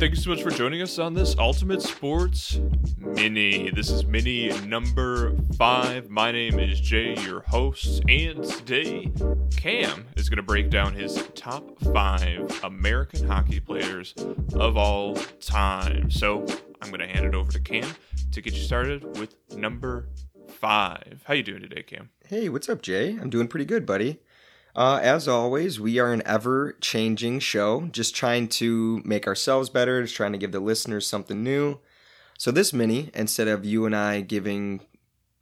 Thank you so much for joining us on this Ultimate Sports Mini. This is Mini number five. My name is Jay, your host, and today Cam is going to break down his top five American hockey players of all time. So I'm going to hand it over to Cam to get you started with number five. How you doing today, Cam? Hey, what's up, Jay? I'm doing pretty good, buddy. Uh, as always, we are an ever changing show, just trying to make ourselves better, just trying to give the listeners something new. So, this mini, instead of you and I giving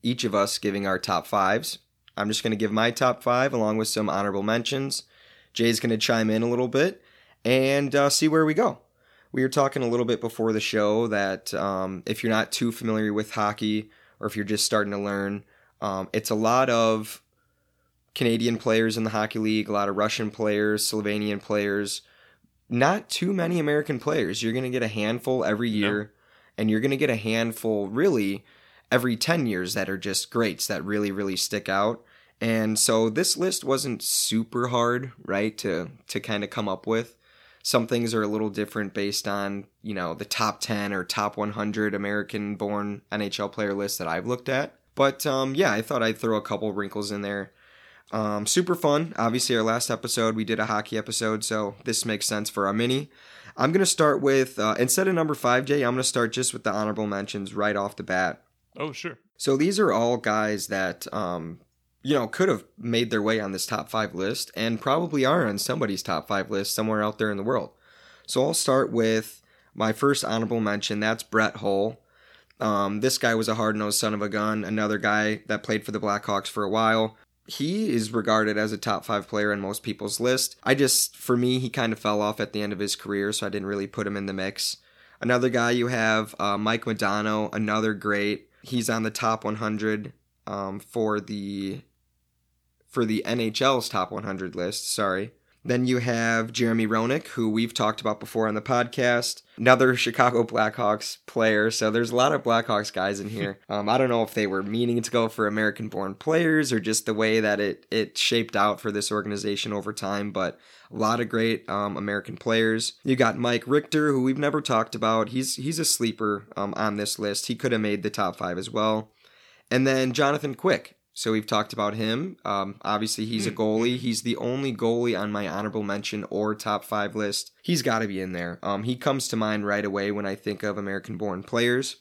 each of us giving our top fives, I'm just going to give my top five along with some honorable mentions. Jay's going to chime in a little bit and uh, see where we go. We were talking a little bit before the show that um, if you're not too familiar with hockey or if you're just starting to learn, um, it's a lot of Canadian players in the hockey league, a lot of Russian players, Slovenian players, not too many American players. You're going to get a handful every year, no. and you're going to get a handful really every 10 years that are just greats that really, really stick out. And so this list wasn't super hard, right, to, to kind of come up with. Some things are a little different based on, you know, the top 10 or top 100 American born NHL player list that I've looked at. But um, yeah, I thought I'd throw a couple wrinkles in there. Um, super fun. Obviously, our last episode, we did a hockey episode, so this makes sense for our mini. I'm going to start with, uh, instead of number five, Jay, I'm going to start just with the honorable mentions right off the bat. Oh, sure. So these are all guys that, um, you know, could have made their way on this top five list and probably are on somebody's top five list somewhere out there in the world. So I'll start with my first honorable mention. That's Brett Hull. Um, this guy was a hard nosed son of a gun, another guy that played for the Blackhawks for a while he is regarded as a top five player in most people's list. I just, for me, he kind of fell off at the end of his career, so I didn't really put him in the mix. Another guy you have, uh, Mike Modano, another great. He's on the top 100 um, for the for the NHL's top 100 list. Sorry. Then you have Jeremy Roenick, who we've talked about before on the podcast, another Chicago Blackhawks player. So there's a lot of Blackhawks guys in here. Um, I don't know if they were meaning to go for American-born players or just the way that it it shaped out for this organization over time, but a lot of great um, American players. You got Mike Richter, who we've never talked about. He's he's a sleeper um, on this list. He could have made the top five as well. And then Jonathan Quick, so we've talked about him. Um, obviously, he's a hmm. goalie. He's the only goalie on my honorable mention or top five list. He's got to be in there. Um, he comes to mind right away when I think of American-born players.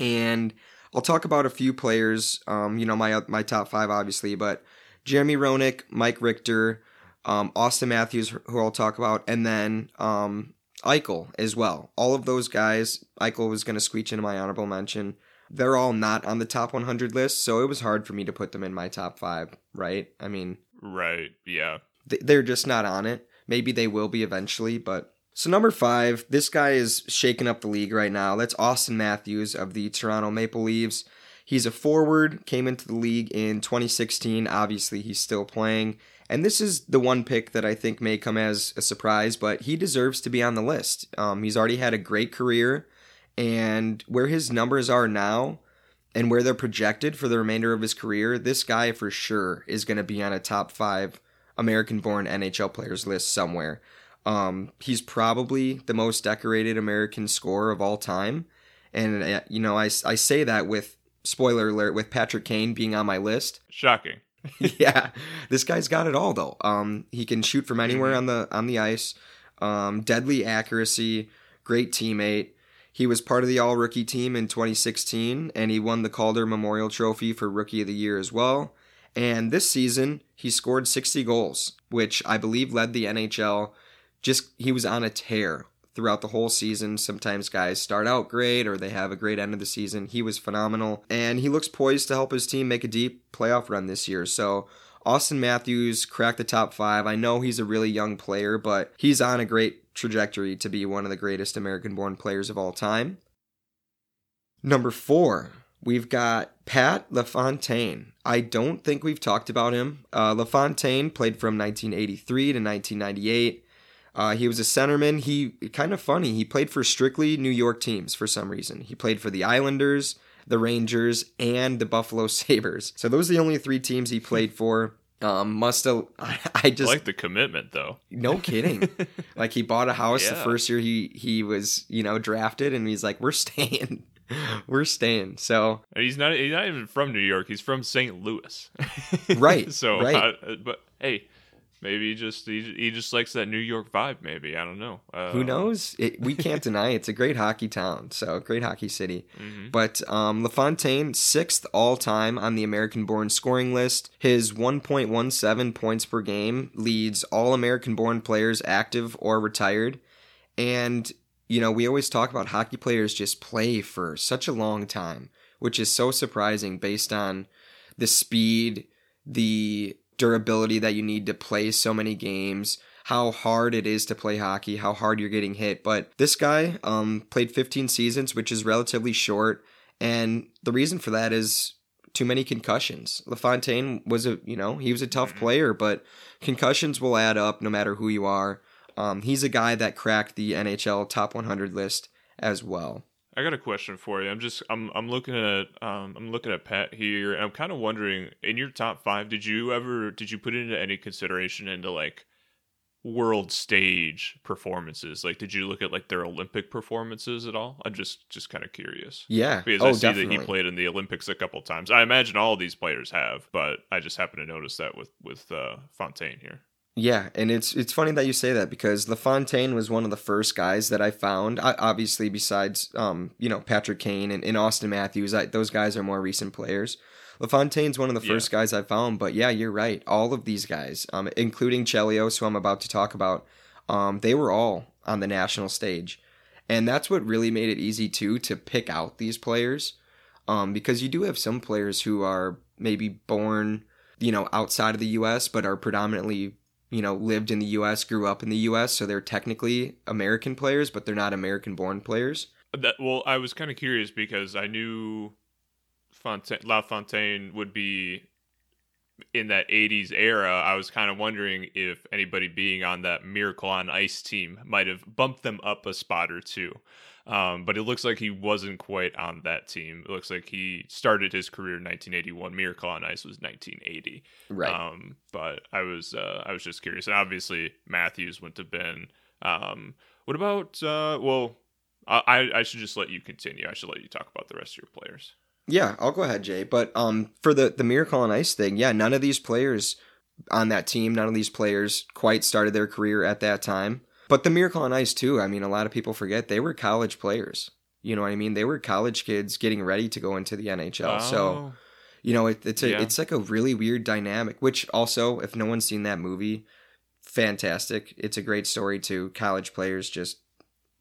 And I'll talk about a few players. Um, you know, my my top five, obviously, but Jeremy Roenick, Mike Richter, um, Auston Matthews, who I'll talk about, and then um, Eichel as well. All of those guys, Eichel was going to squeak into my honorable mention they're all not on the top 100 list, so it was hard for me to put them in my top five, right? I mean, right, yeah. They're just not on it. Maybe they will be eventually, but. So, number five, this guy is shaking up the league right now. That's Auston Matthews of the Toronto Maple Leafs. He's a forward, came into the league in 2016. Obviously, he's still playing. And this is the one pick that I think may come as a surprise, but he deserves to be on the list. Um, he's already had a great career and where his numbers are now and where they're projected for the remainder of his career, this guy for sure is going to be on a top five American born NHL players list somewhere. Um, he's probably the most decorated American scorer of all time. And, uh, you know, I, I say that with spoiler alert, with Patrick Kane being on my list. Shocking. yeah, this guy's got it all though. Um, he can shoot from anywhere mm-hmm. on the on the ice. Um, deadly accuracy, great teammate. He was part of the All Rookie team in 2016, and he won the Calder Memorial Trophy for Rookie of the Year as well. And this season, he scored 60 goals, which I believe led the NHL. Just he was on a tear throughout the whole season. Sometimes guys start out great or they have a great end of the season. He was phenomenal, and he looks poised to help his team make a deep playoff run this year. So Auston Matthews cracked the top five. I know he's a really young player, but he's on a great trajectory to be one of the greatest American born players of all time. Number four, we've got Pat LaFontaine. I don't think we've talked about him. Uh, LaFontaine played from 1983 to 1998. Uh, he was a centerman. He kind of funny. He played for strictly New York teams for some reason. He played for the Islanders, the Rangers, and the Buffalo Sabres. So those are the only three teams he played for. Um, must have. I, I I just like the commitment though. no kidding. like he bought a house the first year he he was you know drafted, and he's like, we're staying, we're staying. So He's not. He's not even from New York. He's from St. Louis. Right, so, right. uh, but hey, maybe he just he, he just likes that New York vibe. Maybe I don't know. Uh, who knows? It, we can't deny it's a great hockey town. So great hockey city. mhm. But um, LaFontaine, sixth all time on the American born scoring list. His 1.17 points per game leads all American born players active or retired. And, you know, we always talk about hockey players just play for such a long time, which is so surprising based on the speed, the durability that you need to play so many games, how hard it is to play hockey, how hard you're getting hit. But this guy um, played 15 seasons, which is relatively short, and the reason for that is too many concussions. LaFontaine was a, you know, he was a tough Mhm. player, but concussions will add up no matter who you are. Um, he's a guy that cracked the NHL top 100 list as well. I got a question for you. I'm just I'm I'm looking at um I'm looking at Pat here, and I'm kind of wondering in your top five, did you ever did you put into any consideration into like world stage performances? Like, did you look at like their Olympic performances at all? I'm just just kind of curious. Yeah. Because oh, I see definitely. that he played in the Olympics a couple times. I imagine all these players have, but I just happen to notice that with with uh, Fontaine here. Yeah, and it's it's funny that you say that because LaFontaine was one of the first guys that I found. I, obviously, besides um, you know Patrick Kane and, and Auston Matthews, I, those guys are more recent players. LaFontaine's one of the Yeah. first guys I found, but yeah, you're right. All of these guys, um, including Chelios, who I'm about to talk about, um, they were all on the national stage, and that's what really made it easy too to pick out these players, um, because you do have some players who are maybe born, you know, outside of the U.S. but are predominantly you know, lived in the US, grew up in the US, so they're technically American players, but they're not American born players. That well, I was kind of curious because I knew Fontaine, La Fontaine would be in that 80s era. I was kind of wondering if anybody being on that Miracle on Ice team might have bumped them up a spot or two. Um, but it looks like he wasn't quite on that team. It looks like he started his career in 1981. Miracle on Ice was 1980. Right. Um, but I was uh, I was just curious, and obviously Matthews wouldn't have been. Um, what about? Uh, well, I I- I should just let you continue. I should let you talk about the rest of your players. yeah, I'll go ahead, Jay. But um for the the Miracle on Ice thing, yeah, none of these players on that team, none of these players quite started their career at that time. But the Miracle on Ice too, I mean, a lot of people forget they were college players. You know what I mean? They were college kids getting ready to go into the NHL. So You know, it, it's a Yeah. it's like a really weird dynamic. Which also, if no one's seen that movie, fantastic. It's a great story too. College players just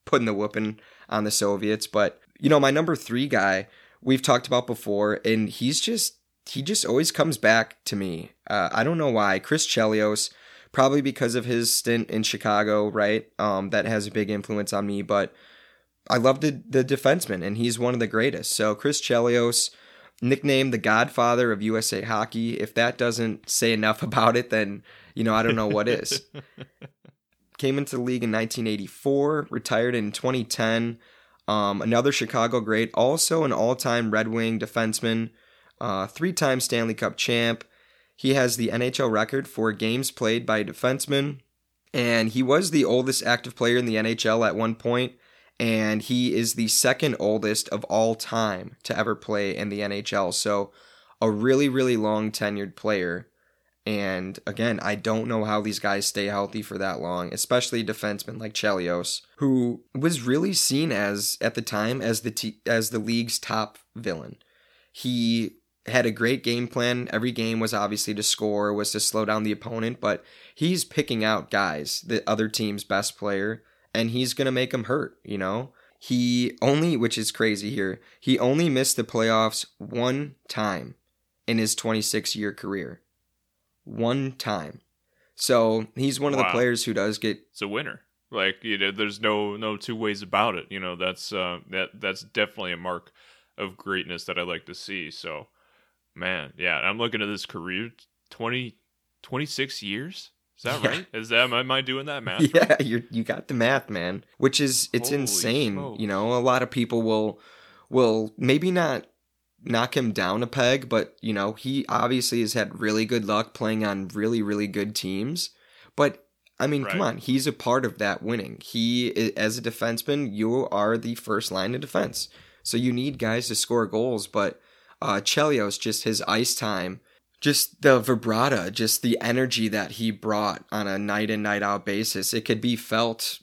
putting the whooping on the Soviets. But you know, my number three guy we've talked about before, and he's just he just always comes back to me. Uh, I don't know why. Chris Chelios, probably because of his stint in Chicago, right? Um, that has a big influence on me, but. I love the the defenseman, and he's one of the greatest. So Chris Chelios, nicknamed the Godfather of USA Hockey. If that doesn't say enough about it, then you know I don't know what is. Came into the league in 1984, retired in 2010. Um, another Chicago great, also an all-time Red Wing defenseman, uh, three-time Stanley Cup champ. He has the NHL record for games played by a defenseman, and he was the oldest active player in the NHL at one point and he is the second oldest of all time to ever play in the NHL. So, a really, really long tenured player. And again, I don't know how these guys stay healthy for that long, especially a defenseman like Chelios, who was really seen as at the time as the t- as the league's top villain. He had a great game plan. Every game was obviously to score, was to slow down the opponent, but he's picking out guys, the other team's best player, and he's going to make them hurt, you know? He only, which is crazy here, he only missed the playoffs one time in his 26 year career. One time. So he's one of the players who does get it's a winner. Like you know, there's no no two ways about it. You know, that's uh, that that's definitely a mark of greatness that I like to see. So, man, yeah, I'm looking at this career 20, 26 years. Is that Yeah. right? Is that am I doing that math? right? yeah you you got the math man which is it's Holy insane you know a lot of people will will maybe not knock him down a peg, but you know, he obviously has had really good luck playing on really, really good teams. But I mean, right. come on, he's a part of that winning. He, as a defenseman, you are the first line of defense, so you need guys to score goals. But uh, Chelios, just his ice time, just the vibrata, just the energy that he brought on a night in night out basis, it could be felt,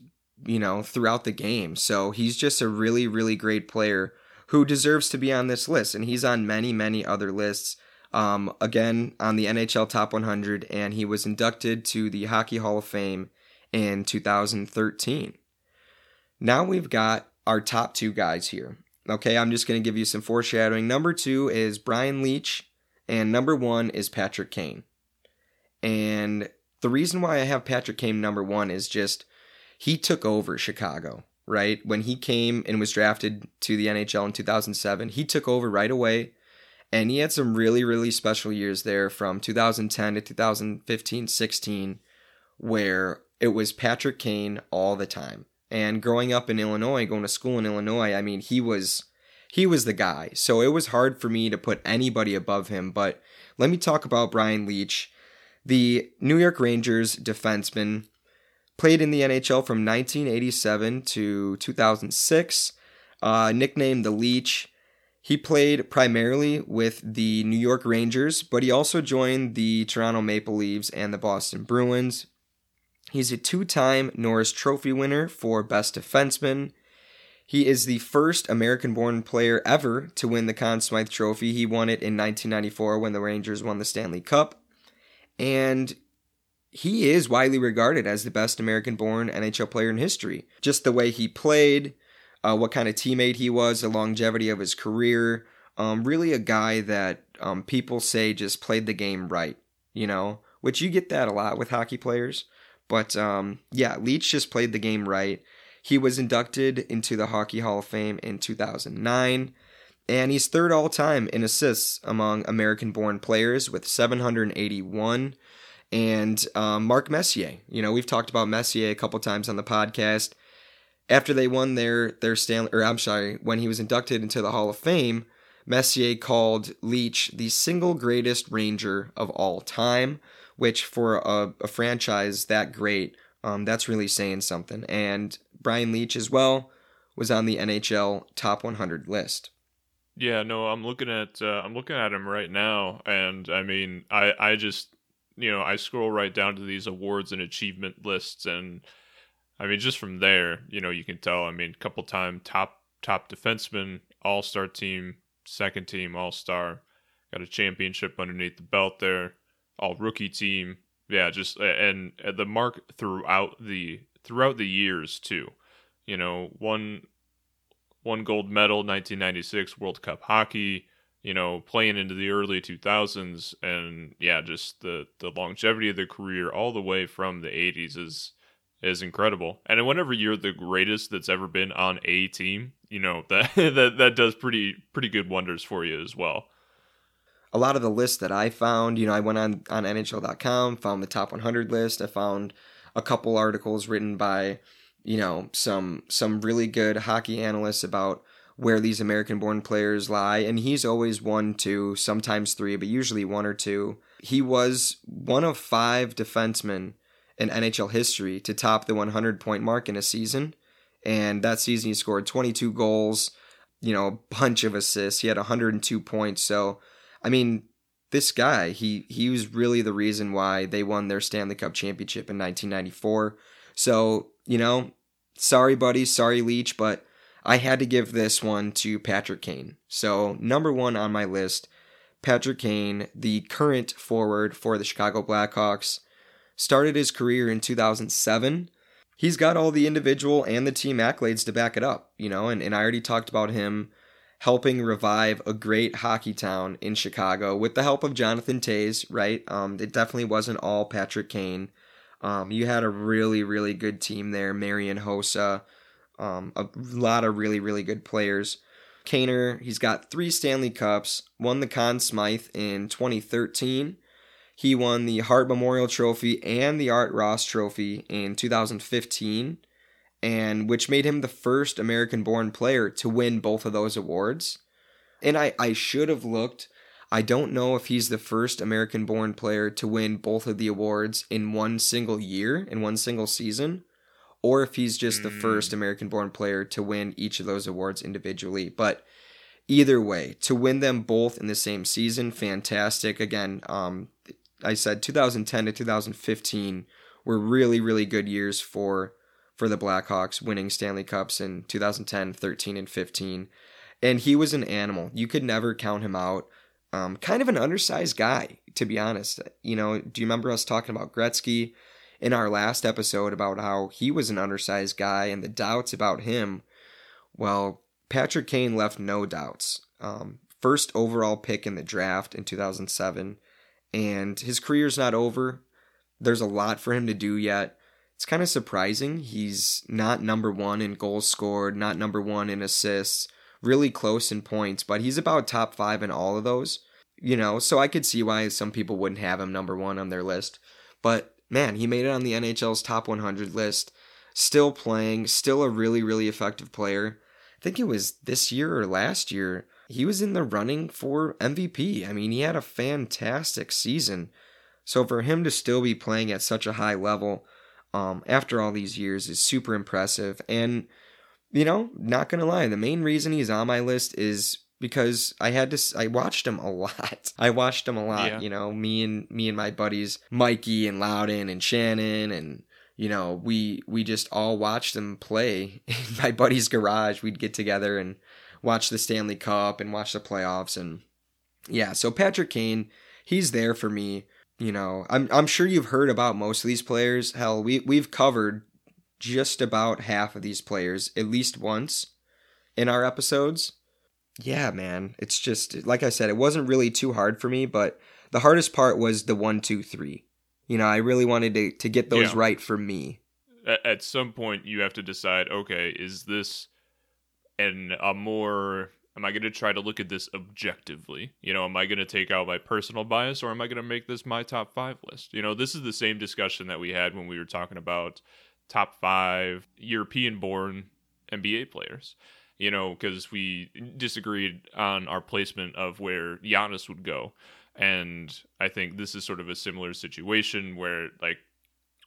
you know, throughout the game. So he's just a really, really great player who deserves to be on this list, and he's on many, many other lists. Um, again, on the NHL Top 100, and he was inducted to the Hockey Hall of Fame in 2013. Now we've got our top two guys here. Okay, I'm just going to give you some foreshadowing. Number two is Brian Leetch, and number one is Patrick Kane. And the reason why I have Patrick Kane number one is just he took over Chicago right? When he came and was drafted to the NHL in 2007, he took over right away. And he had some really, really special years there from 2010 to 2015 16, where it was Patrick Kane all the time. And growing up in Illinois, going to school in Illinois, I mean, he was he was the guy. So it was hard for me to put anybody above him. But let me talk about Brian Leetch, the New York Rangers defenseman Played in the NHL from 1987 to 2006. Uh, nicknamed the Leech. He played primarily with the New York Rangers, but he also joined the Toronto Maple Leafs and the Boston Bruins. He's a two time Norris Trophy winner for Best Defenseman. He is the first American born player ever to win the Conn Smythe Trophy. He won it in 1994 when the Rangers won the Stanley Cup. And he is widely regarded as the best American born NHL player in history. Just the way he played, uh, what kind of teammate he was, the longevity of his career. Um, really, a guy that um, people say just played the game right, you know, which you get that a lot with hockey players. But um, yeah, Leetch just played the game right. He was inducted into the Hockey Hall of Fame in 2009, and he's third all time in assists among American born players with 781 and um, Mark Messier. You know, we've talked about Messier a couple times on the podcast. After they won their their Stanley, or I'm sorry, when he was inducted into the Hall of Fame, Messier called Leetch the single greatest Ranger of all time, which for a, a franchise that great, um, that's really saying something. And Brian Leetch as well was on the NHL Top 100 list. Yeah, no, I'm looking at uh, I'm looking at him right now, and I mean, I I just you know, I scroll right down to these awards and achievement lists, and I mean, just from there, you know, you can tell. I mean, couple time top top defenseman, all star team, second team, all star, got a championship underneath the belt there, all rookie team. Yeah, just and uh, the mark throughout the throughout the years too. You know, one one gold medal, 1996 World Cup hockey you know, playing into the early 2000s and yeah, just the the longevity of the career all the way from the 80s is is incredible. And whenever you're the greatest that's ever been on a team, you know, that that that does pretty pretty good wonders for you as well. A lot of the lists that I found, you know, I went on on nhl.com, found the top 100 list, I found a couple articles written by, you know, some some really good hockey analysts about where these American born players lie, and he's always one, two, sometimes three, but usually one or two. He was one of five defensemen in NHL history to top the 100 point mark in a season. And that season, he scored 22 goals, you know, a bunch of assists. He had 102 points. So, I mean, this guy, he he was really the reason why they won their Stanley Cup championship in 1994. So, you know, sorry, buddy, sorry, Leetch, but I had to give this one to Patrick Kane. So, number one on my list, Patrick Kane, the current forward for the Chicago Blackhawks, started his career in 2007. He's got all the individual and the team accolades to back it up, you know, and, and I already talked about him helping revive a great hockey town in Chicago with the help of Jonathan Toews, right? Um, it definitely wasn't all Patrick Kane. Um, you had a really, really good team there. Marian Hossa, um, a lot of really, really good players. Kaner, he's got three Stanley Cups, won the Conn Smythe in 2013. He won the Hart Memorial Trophy and the Art Ross Trophy in 2015, and which made him the first American born player to win both of those awards. and I I should have looked. I don't know if he's the first American born player to win both of the awards in one single year, in one single season, or if he's just mm. the first American born player to win each of those awards individually. But either way, to win them both in the same season, fantastic. Again, um, I said 2010 to 2015 were really, really good years for for the Blackhawks, winning Stanley Cups in 2010, 13, and 15. And he was an animal. You could never count him out. Um, kind of an undersized guy, to be honest. You know, do you remember us talking about Gretzky in our last episode about how he was an undersized guy and the doubts about him? Well, Patrick Kane left no doubts. Um, first overall pick in the draft in 2007, and his career's not over. There's a lot for him to do yet it's kind of surprising. He's not number one in goals scored, not number one in assists, really close in points, but he's about top five in all of those. You know, so I could see why some people wouldn't have him number one on their list. But man, he made it on the NHL's top 100 list. Still playing, still a really, really effective player. I think it was this year or last year. He was in the running for MVP. I mean, he had a fantastic season. So for him to still be playing at such a high level, um, after all these years is super impressive. And, you know, not gonna lie, the main reason he's on my list is because I had to I watched him a lot. I watched him a lot, yeah. you know, me and me and my buddies Mikey and Loudon and Shannon and you know, we we just all watched them play in my buddy's garage. We'd get together and watch the Stanley Cup and watch the playoffs and yeah, so Patrick Kane, he's there for me you know, I'm I'm sure you've heard about most of these players. Hell, we we've covered just about half of these players at least once in our episodes. Yeah, man. It's just like I said, it wasn't really too hard for me, but the hardest part was the one, two, three. You know, I really wanted to to get those yeah. right for me. At some point, you have to decide. Okay, is this an a more am I going to try to look at this objectively? You know, am I going to take out my personal bias or am I going to make this my top five list? You know, this is the same discussion that we had when we were talking about top five European born NBA players. You know, because we disagreed on our placement of where Giannis would go. And I think this is sort of a similar situation where, like,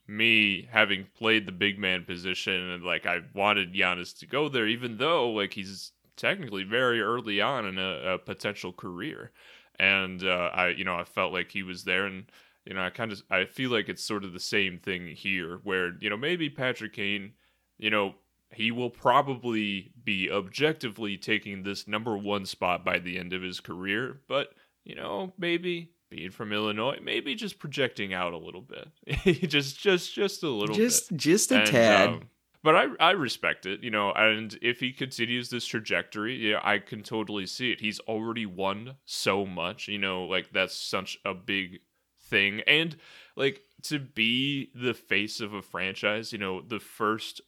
me having played the big man position and like I wanted Giannis to go there, even though like he's technically very early on in a, a potential career, and uh, I you know I felt like he was there, and you know I kind of I feel like it's sort of the same thing here, where you know maybe Patrick Kane, you know he will probably be objectively taking this number one spot by the end of his career, but you know maybe being from Illinois, maybe just projecting out a little bit, just just just a little, just bit. just a and, tad. Um, but I I respect it, you know, and if he continues this trajectory, yeah, I can totally see it. He's already won so much, you know, like that's such a big thing. And like to be the face of a franchise, you know, the first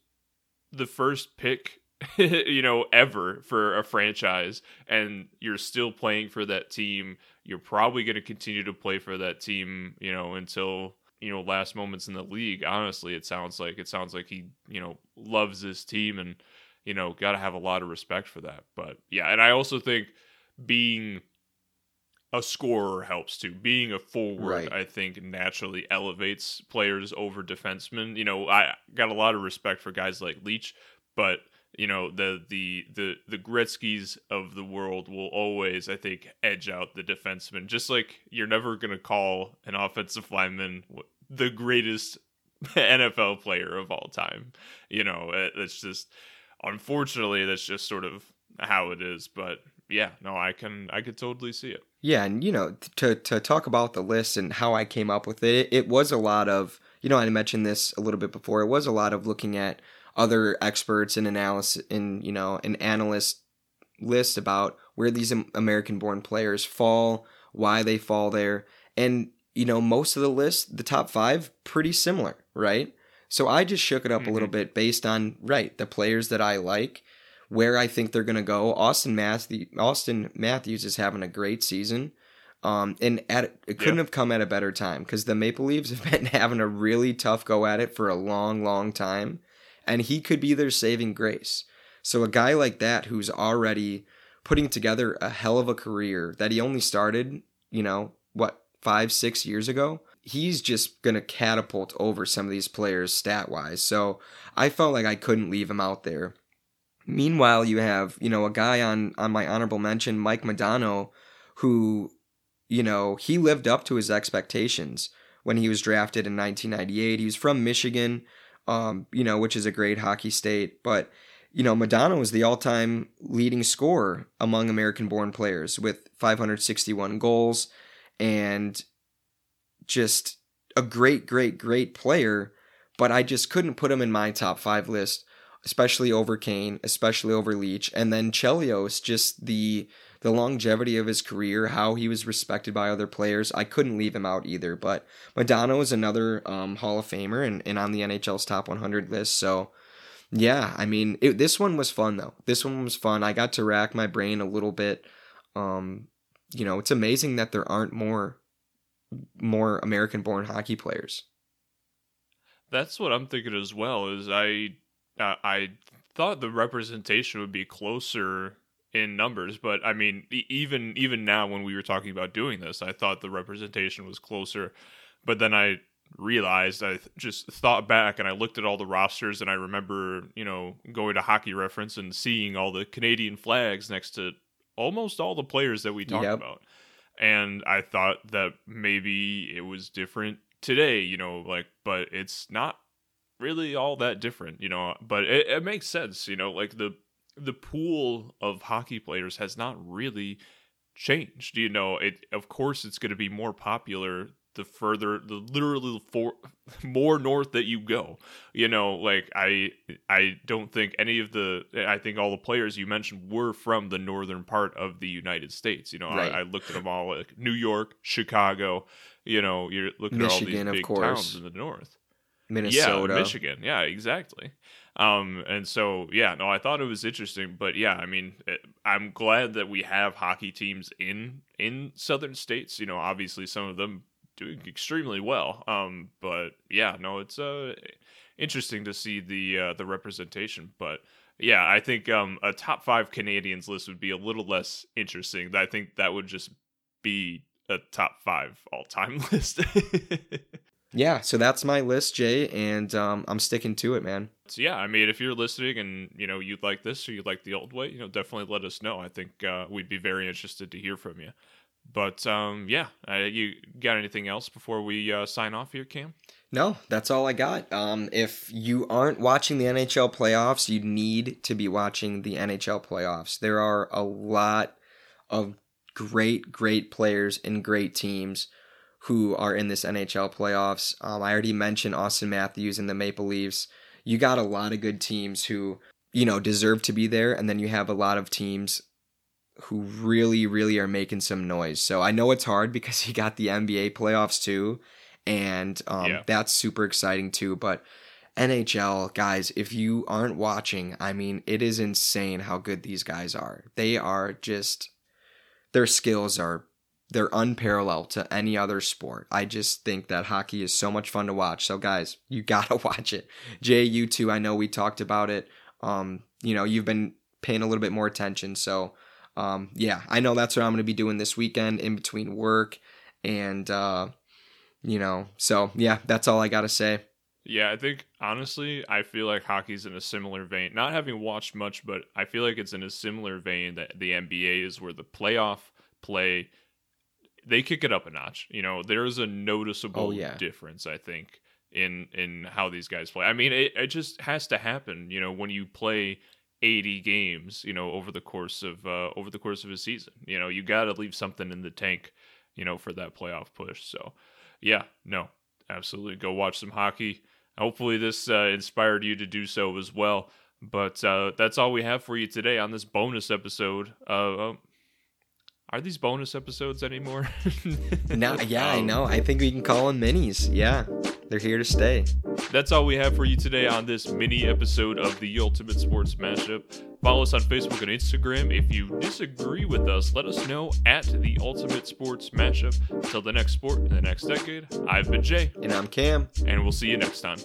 the first pick you know ever for a franchise and you're still playing for that team you're probably going to continue to play for that team you know until you know last moments in the league. Honestly, it sounds like it sounds like he you know loves his team and you know got to have a lot of respect for that. But yeah, and I also think being a scorer helps too. Being a forward, right. I think, naturally elevates players over defensemen. You know, I got a lot of respect for guys like Leetch, but you know the the the the Gretzky's of the world will always, I think, edge out the defenseman. Just like you're never gonna call an offensive lineman the greatest NFL player of all time. You know, uh, it's just unfortunately that's just sort of how it is. But yeah, no, I can I could totally see it. Yeah, and you know, to to talk about the list and how I came up with it, it was a lot of you know I mentioned this a little bit before. It was a lot of looking at other experts and analysis in you know an analyst list about where these American born players fall, why they fall there, and you know most of the list, the top five, pretty similar, right? So I just shook it up mm-hmm. a little mm-hmm. bit based on right the players that I like, where I think they're gonna go. Auston Matthews, Auston Matthews is having a great season. Um, and at it couldn't have come at a better time because the Maple Leafs have been having a really tough go at it for a long, long time and he could be their saving grace. So a guy like that who's already putting together a hell of a career that he only started, you know, what, five, six years ago. He's just going to catapult over some of these players stat wise. So I felt like I couldn't leave him out there. Meanwhile, you have, you know, a guy on, on my honorable mention, Mike Modano, who, you know, he lived up to his expectations when he was drafted in 1998. He was from Michigan, um, you know, which is a great hockey state, but you know, Modano was the all-time leading scorer among American-born players with 561 goals and just a great, great, great player. But I just couldn't put him in my top five list, especially over Kane, especially over Leetch. and then Chelios. Just the the longevity of his career, how he was respected by other players. I couldn't leave him out either. But Modano is another um, Hall of Famer and, and on the NHL's top 100 list. So yeah, I mean, it, this one was fun though. This one was fun. I got to rack my brain a little bit. Um, you know, it's amazing that there aren't more more American-born hockey players. That's what I'm thinking as well. Is I I thought the representation would be closer in numbers, but I mean, even even now when we were talking about doing this, I thought the representation was closer. But then I realized I just thought back and I looked at all the rosters and I remember, you know, going to hockey reference and seeing all the Canadian flags next to almost all the players that we talked yep. about. And I thought that maybe it was different today, you know, like but it's not really all that different, you know, but it, it makes sense, you know, like the the pool of hockey players has not really changed. You know, it of course it's going to be more popular the further the literally for more north that you go you know? Like i i don't think any of the i think all the players you mentioned were from the northern part of the united states you know? Right. I, I, looked at them all like new york chicago you know? You're looking michigan, at all these big towns in the north. Minnesota. Yeah michigan. Yeah exactly um and so yeah no i thought it was interesting but yeah i mean it, i'm glad that we have hockey teams in in southern states you know obviously some of them doing extremely well. Um, but yeah, no, it's uh interesting to see the uh, the representation. But yeah, I think um, a top five Canadians list would be a little less interesting. I think that would just be a top five all time list. yeah, so that's my list, Jay, and um, I'm sticking to it, man. So yeah, I mean, if you're listening and you know you'd like this or you'd like the old way, you know, definitely let us know. I think uh, we'd be very interested to hear from you. But um, yeah, uh, you got anything else before we uh, sign off here, Cam? No, that's all I got. Um, if you aren't watching the NHL playoffs, you need to be watching the NHL playoffs. There are a lot of great, great players and great teams who are in this NHL playoffs. Um, I already mentioned Auston Matthews and the Maple Leafs. You got a lot of good teams who, you know, deserve to be there, and then you have a lot of teams who really, really are making some noise. So I know it's hard because you got the NBA playoffs too, and um, yeah. that's super exciting too. But NHL guys, if you aren't watching, I mean, it is insane how good these guys are. They are just their skills are they're unparalleled to any other sport. I just think that hockey is so much fun to watch. So guys, you gotta watch it. Jay, you too. I know we talked about it. Um, you know, you've been paying a little bit more attention. So um, yeah, I know that's what I'm to be doing this weekend in between work and, uh, you know, so yeah, that's all I got to say. Yeah, I think honestly, I feel like hockey's in a similar vein. Not having watched much, but I feel like it's in a similar vein that the NBA is, where the playoff play they kick it up a notch. You know, there is a noticeable oh, yeah. difference. I think in in how these guys play. I mean, it, it just has to happen. You know, when you play 80 games, you know, over the course of uh, over the course of a season. You know, you got to leave something in the tank, you know, for that playoff push. So, yeah, no, absolutely, go watch some hockey. Hopefully, this uh, inspired you to do so as well. But uh, that's all we have for you today on this bonus episode. Uh, are these bonus episodes anymore? no, yeah, I um, know. I think we can call them minis. Yeah, they're here to stay. That's all we have for you today on this mini episode of the Ultimate Sports Mashup. Follow us on Facebook and Instagram. If you disagree with us, let us know at the Ultimate Sports Mashup. Until the next sport in the next decade, I've been Jay. And I'm Cam. And we'll see you next time.